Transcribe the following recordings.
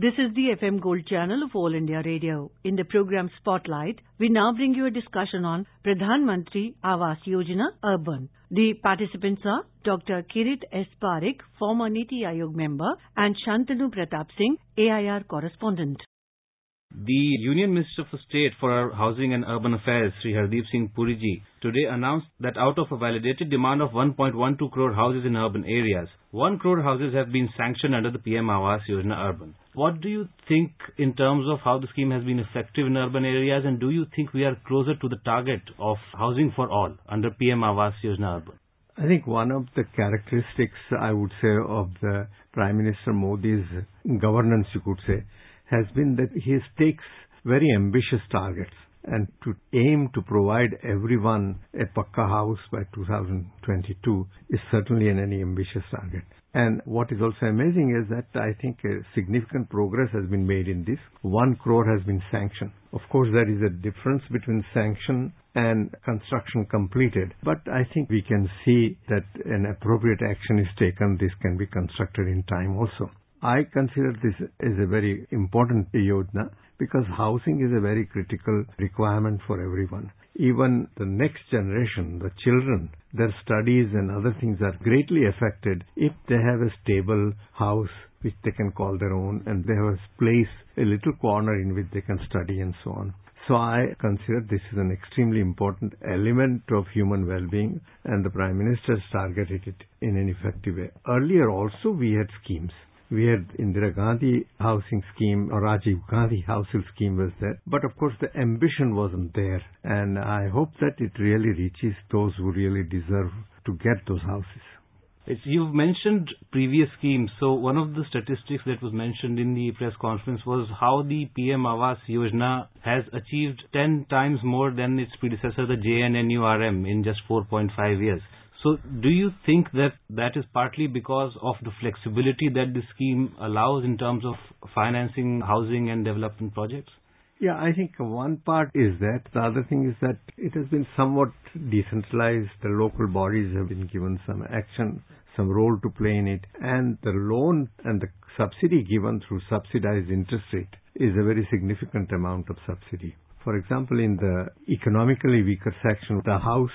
This is the FM Gold channel of All India Radio. In the program Spotlight, we now bring you a discussion on Pradhan Mantri Awas Yojana Urban. The participants are Dr. Kirit S. Former Niti Aayog member, and Shantanu Pratap Singh, AIR correspondent. The Union Minister for State for Housing and Urban Affairs, Sri Hardeep Singh Puriji, today announced that out of a validated demand of 1.12 crore houses in urban areas, 1 crore houses have been sanctioned under the PM Awas Yojana Urban. What do you think in terms of how the scheme has been effective in urban areas and do you think we are closer to the target of housing for all under PM Awas Yojana Urban? I think one of the characteristics, I would say, of the Prime Minister Modi's governance, you could say, has been that he takes very ambitious targets and to aim to provide everyone a Pakka house by 2022 is certainly an ambitious target. And what is also amazing is that I think significant progress has been made in this. One crore has been sanctioned. Of course, there is a difference between sanction and construction completed. But I think we can see that an appropriate action is taken. This can be constructed in time also. I consider this as a very important yojana because housing is a very critical requirement for everyone. Even the next generation, the children, their studies and other things are greatly affected if they have a stable house which they can call their own and they have a place, a little corner in which they can study and so on. So I consider this is an extremely important element of human well-being and the Prime Minister has targeted it in an effective way. Earlier also we had schemes we had Indira Gandhi housing scheme or Rajiv Gandhi housing scheme was there. But of course the ambition wasn't there. And I hope that it really reaches those who really deserve to get those houses. You've mentioned previous schemes. So one of the statistics that was mentioned in the press conference was how the PM Awas Yojana has achieved 10 times more than its predecessor, the JNNURM, in just 4.5 years. So do you think that that is partly because of the flexibility that the scheme allows in terms of financing housing and development projects? Yeah, I think one part is that. The other thing is that it has been somewhat decentralized. The local bodies have been given some action, some role to play in it. And the loan and the subsidy given through subsidized interest rate is a very significant amount of subsidy. For example, in the economically weaker section, the house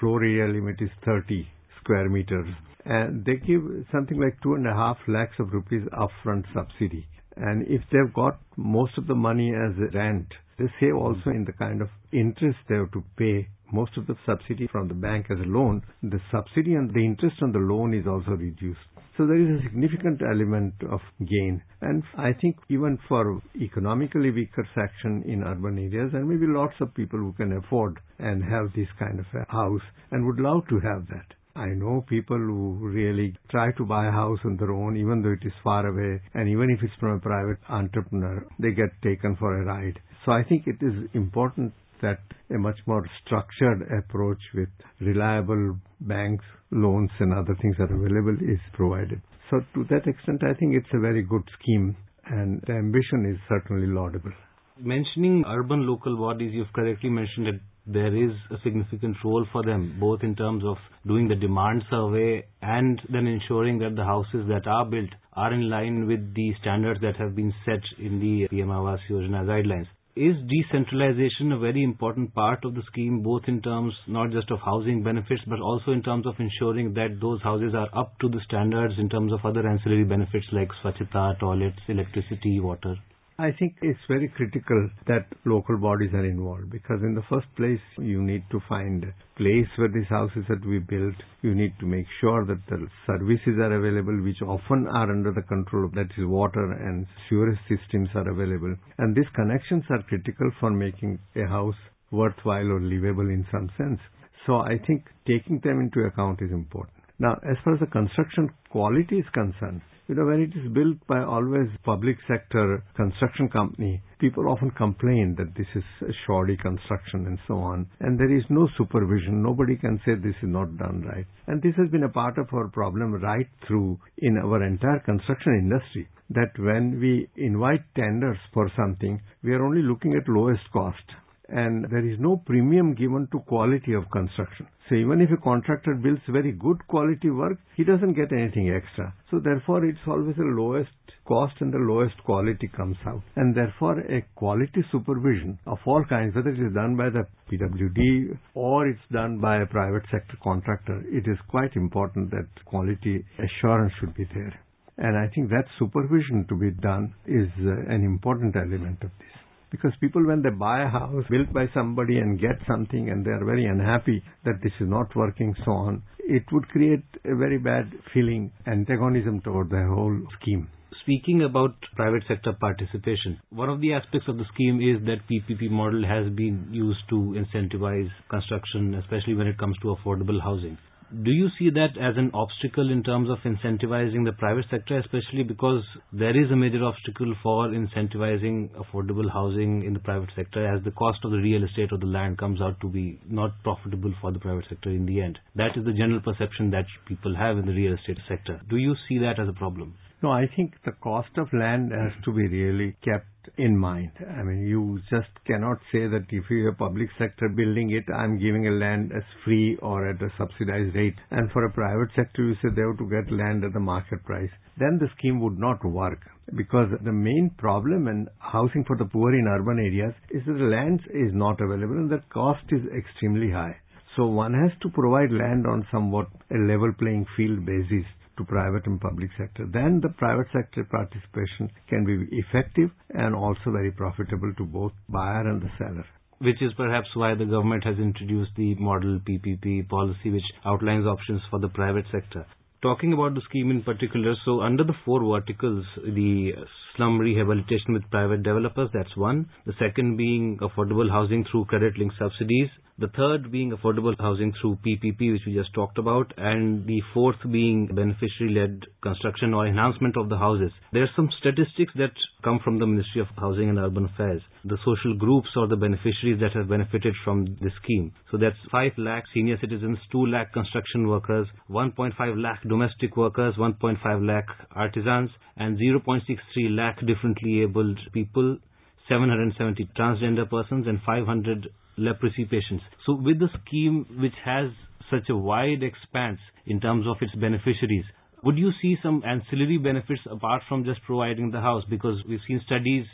floor area limit is 30 square meters. And they give something like two and a half lakhs of rupees upfront subsidy. And if they've got most of the money as rent, they save also in the kind of interest they have to pay most of the subsidy from the bank as a loan, the subsidy and the interest on the loan is also reduced. So there is a significant element of gain. And I think even for economically weaker section in urban areas, there may be lots of people who can afford and have this kind of a house and would love to have that. I know people who really try to buy a house on their own, even though it is far away, and even if it's from a private entrepreneur, they get taken for a ride. So I think it is important that a much more structured approach with reliable banks, loans and other things that are available is provided. So to that extent, I think it's a very good scheme and the ambition is certainly laudable. Mentioning urban local bodies, you've correctly mentioned that there is a significant role for them, both in terms of doing the demand survey and then ensuring that the houses that are built are in line with the standards that have been set in the PM Awas Yojana guidelines is decentralization a very important part of the scheme, both in terms not just of housing benefits, but also in terms of ensuring that those houses are up to the standards in terms of other ancillary benefits like swachhata, toilets, electricity, water? I think it's very critical that local bodies are involved because in the first place you need to find place where these houses are to be built. You need to make sure that the services are available which often are under the control of that is water and sewerage systems are available. And these connections are critical for making a house worthwhile or livable in some sense. So I think taking them into account is important. Now, as far as the construction quality is concerned, you know, when it is built by always public sector construction company, people often complain that this is shoddy construction and so on. And there is no supervision. Nobody can say this is not done right. And this has been a part of our problem right through in our entire construction industry. That when we invite tenders for something, we are only looking at lowest cost and there is no premium given to quality of construction. So even if a contractor builds very good quality work, he doesn't get anything extra. So therefore it's always the lowest cost and the lowest quality comes out. And therefore a quality supervision of all kinds, whether it is done by the PWD or it's done by a private sector contractor, it is quite important that quality assurance should be there. And I think that supervision to be done is uh, an important element of this. Because people, when they buy a house built by somebody and get something and they are very unhappy that this is not working, so on, it would create a very bad feeling, antagonism toward the whole scheme. Speaking about private sector participation, one of the aspects of the scheme is that PPP model has been used to incentivize construction, especially when it comes to affordable housing. Do you see that as an obstacle in terms of incentivizing the private sector, especially because there is a major obstacle for incentivizing affordable housing in the private sector as the cost of the real estate or the land comes out to be not profitable for the private sector in the end? That is the general perception that people have in the real estate sector. Do you see that as a problem? No, I think the cost of land has to be really kept in mind. I mean, you just cannot say that if you're a public sector building it, I'm giving a land as free or at a subsidized rate. And for a private sector, you say they have to get land at the market price. Then the scheme would not work because the main problem in housing for the poor in urban areas is that the land is not available and the cost is extremely high. So one has to provide land on somewhat a level playing field basis to private and public sector, then the private sector participation can be effective and also very profitable to both buyer and the seller which is perhaps why the government has introduced the model PPP policy, which outlines options for the private sector. Talking about the scheme in particular, so under the four verticals, the slum rehabilitation with private developers, that's one. The second being affordable housing through credit-linked subsidies. The third being affordable housing through PPP, which we just talked about, and the fourth being beneficiary-led construction or enhancement of the houses. There are some statistics that come from the Ministry of Housing and Urban Affairs. The social groups or the beneficiaries that have benefited from this scheme. So that's 5 lakh senior citizens, 2 lakh construction workers, 1.5 lakh domestic workers, 1.5 lakh artisans, and 0.63 lakh differently abled people, 770 transgender persons, and 500 leprosy patients. So with the scheme which has such a wide expanse in terms of its beneficiaries, would you see some ancillary benefits apart from just providing the house? Because we've seen studies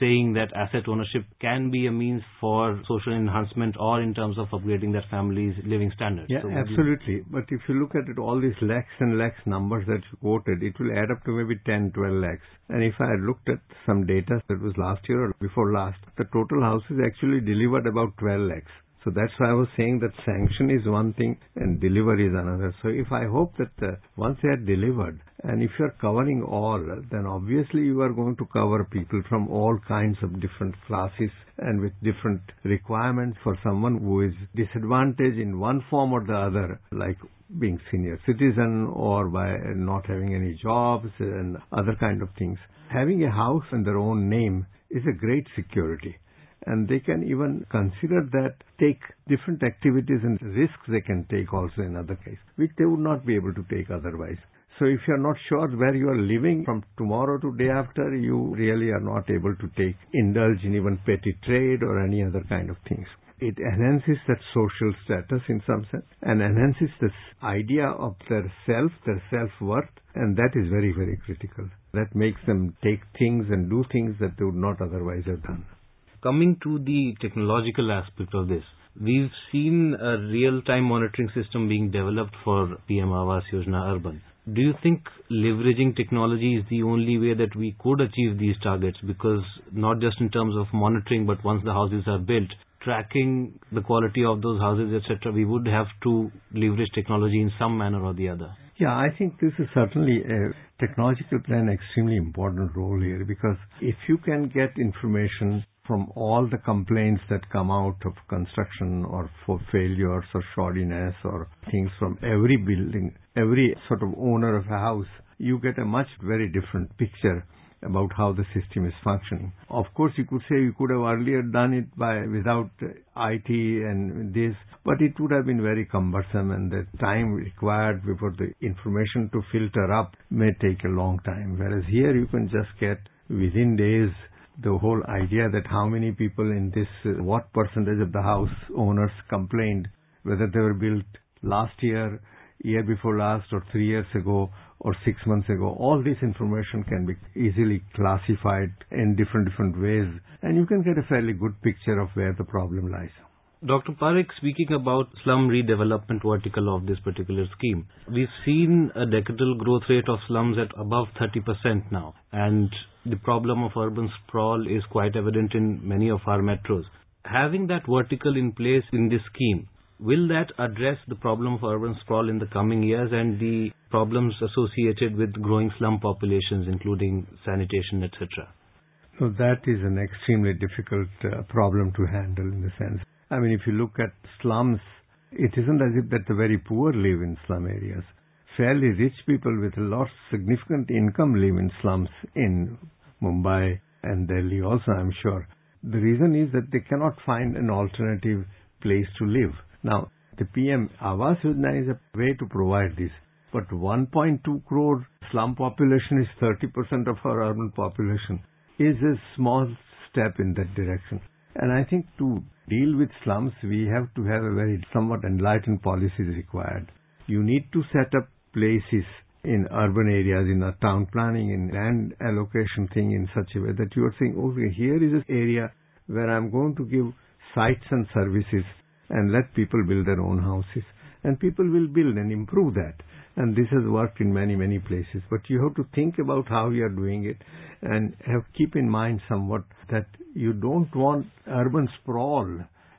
saying that asset ownership can be a means for social enhancement or in terms of upgrading their family's living standards. Yeah, so absolutely. You... But if you look at it, all these lakhs and lakhs numbers that you quoted, it will add up to maybe 10, 12 lakhs. And if I looked at some data that was last year or before last, the total houses actually delivered about 12 lakhs. So that's why I was saying that sanction is one thing and delivery is another. So if I hope that uh, once they are delivered and if you are covering all, then obviously you are going to cover people from all kinds of different classes and with different requirements for someone who is disadvantaged in one form or the other, like being senior citizen or by not having any jobs and other kind of things. Having a house in their own name is a great security and they can even consider that take different activities and risks they can take also in other case, which they would not be able to take otherwise. So if you're not sure where you are living from tomorrow to day after, you really are not able to take, indulge in even petty trade or any other kind of things. It enhances that social status in some sense and enhances this idea of their self, their self-worth, and that is very, very critical. That makes them take things and do things that they would not otherwise have done. Coming to the technological aspect of this, we've seen a real-time monitoring system being developed for PM Awas Yojana Urban. Do you think leveraging technology is the only way that we could achieve these targets? Because not just in terms of monitoring, but once the houses are built, tracking the quality of those houses, etc., we would have to leverage technology in some manner or the other. Yeah, I think this is certainly a technological play an extremely important role here because if you can get information from all the complaints that come out of construction or for failures or shoddiness or things from every building, every sort of owner of a house, you get a much very different picture about how the system is functioning. Of course, you could say you could have earlier done it by without IT and this, but it would have been very cumbersome and the time required before the information to filter up may take a long time. Whereas here you can just get within days the whole idea that how many people in this, what percentage of the house owners complained, whether they were built last year, year before last, or three years ago, or six months ago. All this information can be easily classified in different different ways, and you can get a fairly good picture of where the problem lies. Dr. Parikh, speaking about slum redevelopment vertical of this particular scheme, we've seen a decadal growth rate of slums at above 30% now, and the problem of urban sprawl is quite evident in many of our metros. Having that vertical in place in this scheme, will that address the problem of urban sprawl in the coming years and the problems associated with growing slum populations, including sanitation, etc.? So that is an extremely difficult uh, problem to handle in the sense I mean, if you look at slums, it isn't as if that the very poor live in slum areas. Fairly rich people with a lot significant income live in slums in Mumbai and Delhi also, I'm sure. The reason is that they cannot find an alternative place to live. Now, the PM Awas Yojana is a way to provide this. But 1.2 crore slum population is 30% of our urban population is a small step in that direction. And I think to deal with slums, we have to have a very somewhat enlightened policies required. You need to set up places in urban areas, in a town planning, in land allocation thing in such a way that you are saying, okay, here is an area where I'm going to give sites and services and let people build their own houses. And people will build and improve that. And this has worked in many, many places. But you have to think about how you are doing it and have keep in mind somewhat that you don't want urban sprawl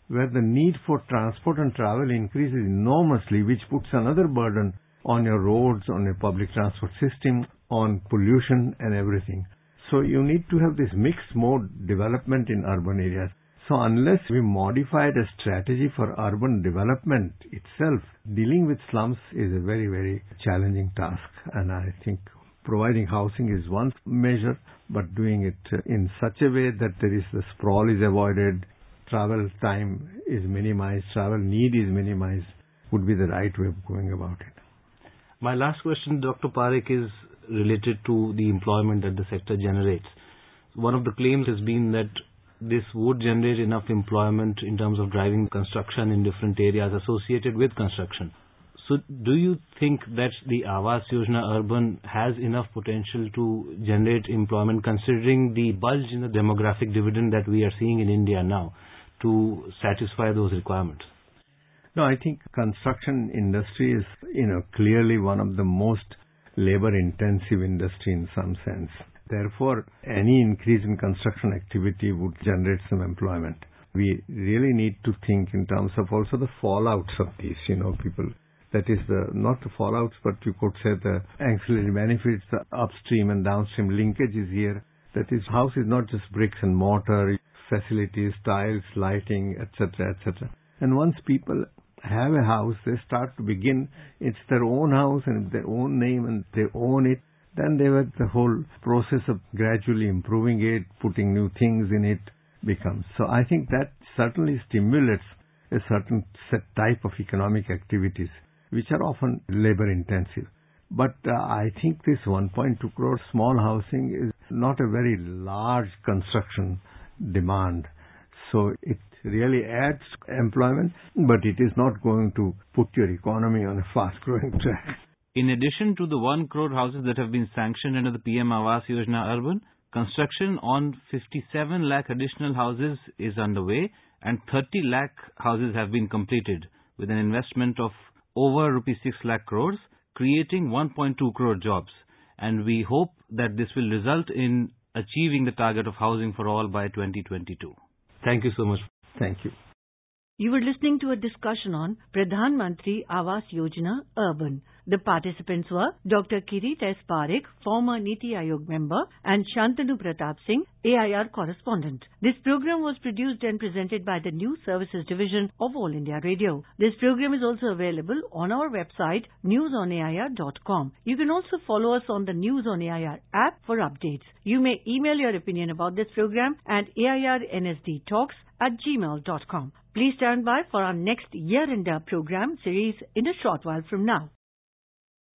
where the need for transport and travel increases enormously, which puts another burden on your roads, on your public transport system, on pollution and everything. So you need to have this mixed mode development in urban areas. So unless we modify the strategy for urban development itself, dealing with slums is a very, very challenging task. And I think providing housing is one measure, but doing it uh, in such a way that there is the sprawl is avoided, travel time is minimized, travel need is minimized, would be the right way of going about it. My last question, Dr. Parikh, is related to the employment that the sector generates. One of the claims has been that this would generate enough employment in terms of driving construction in different areas associated with construction. So do you think that the Awas Yojana Urban has enough potential to generate employment considering the bulge in the demographic dividend that we are seeing in India now to satisfy those requirements? No, I think construction industry is, you know, clearly one of the most labor intensive industry in some sense. Therefore, any increase in construction activity would generate some employment. We really need to think in terms of also the fallouts of these, you know, people. That is the, not the fallouts, but you could say the ancillary benefits, the upstream and downstream linkages here. That is, house is not just bricks and mortar, facilities, tiles, lighting, etc., etc. And once people have a house, they start to begin, it's their own house and their own name and they own it then there was the whole process of gradually improving it, putting new things in it becomes. So I think that certainly stimulates a certain set type of economic activities, which are often labor intensive. But uh, I think this 1.2 crore small housing is not a very large construction demand. So it really adds employment, but it is not going to put your economy on a fast growing track. In addition to the 1 crore houses that have been sanctioned under the PM Awas Yojana Urban, construction on 57 lakh additional houses is underway and 30 lakh houses have been completed with an investment of over rupees 6 lakh crores, creating 1.2 crore jobs. And we hope that this will result in achieving the target of housing for all by 2022. Thank you so much. Thank you. You were listening to a discussion on Pradhan Mantri Awas Yojana Urban. The participants were Dr. Kirit S. Former Niti Aayog member, and Shantanu Pratap Singh, AIR correspondent. This program was produced and presented by the News Services Division of All India Radio. This program is also available on our website newsonair.com. You can also follow us on the News on AIR app for updates. You may email your opinion about this program at airnsdtalks at gmail.com. Please stand by for our next year-ender program series in a short while from now.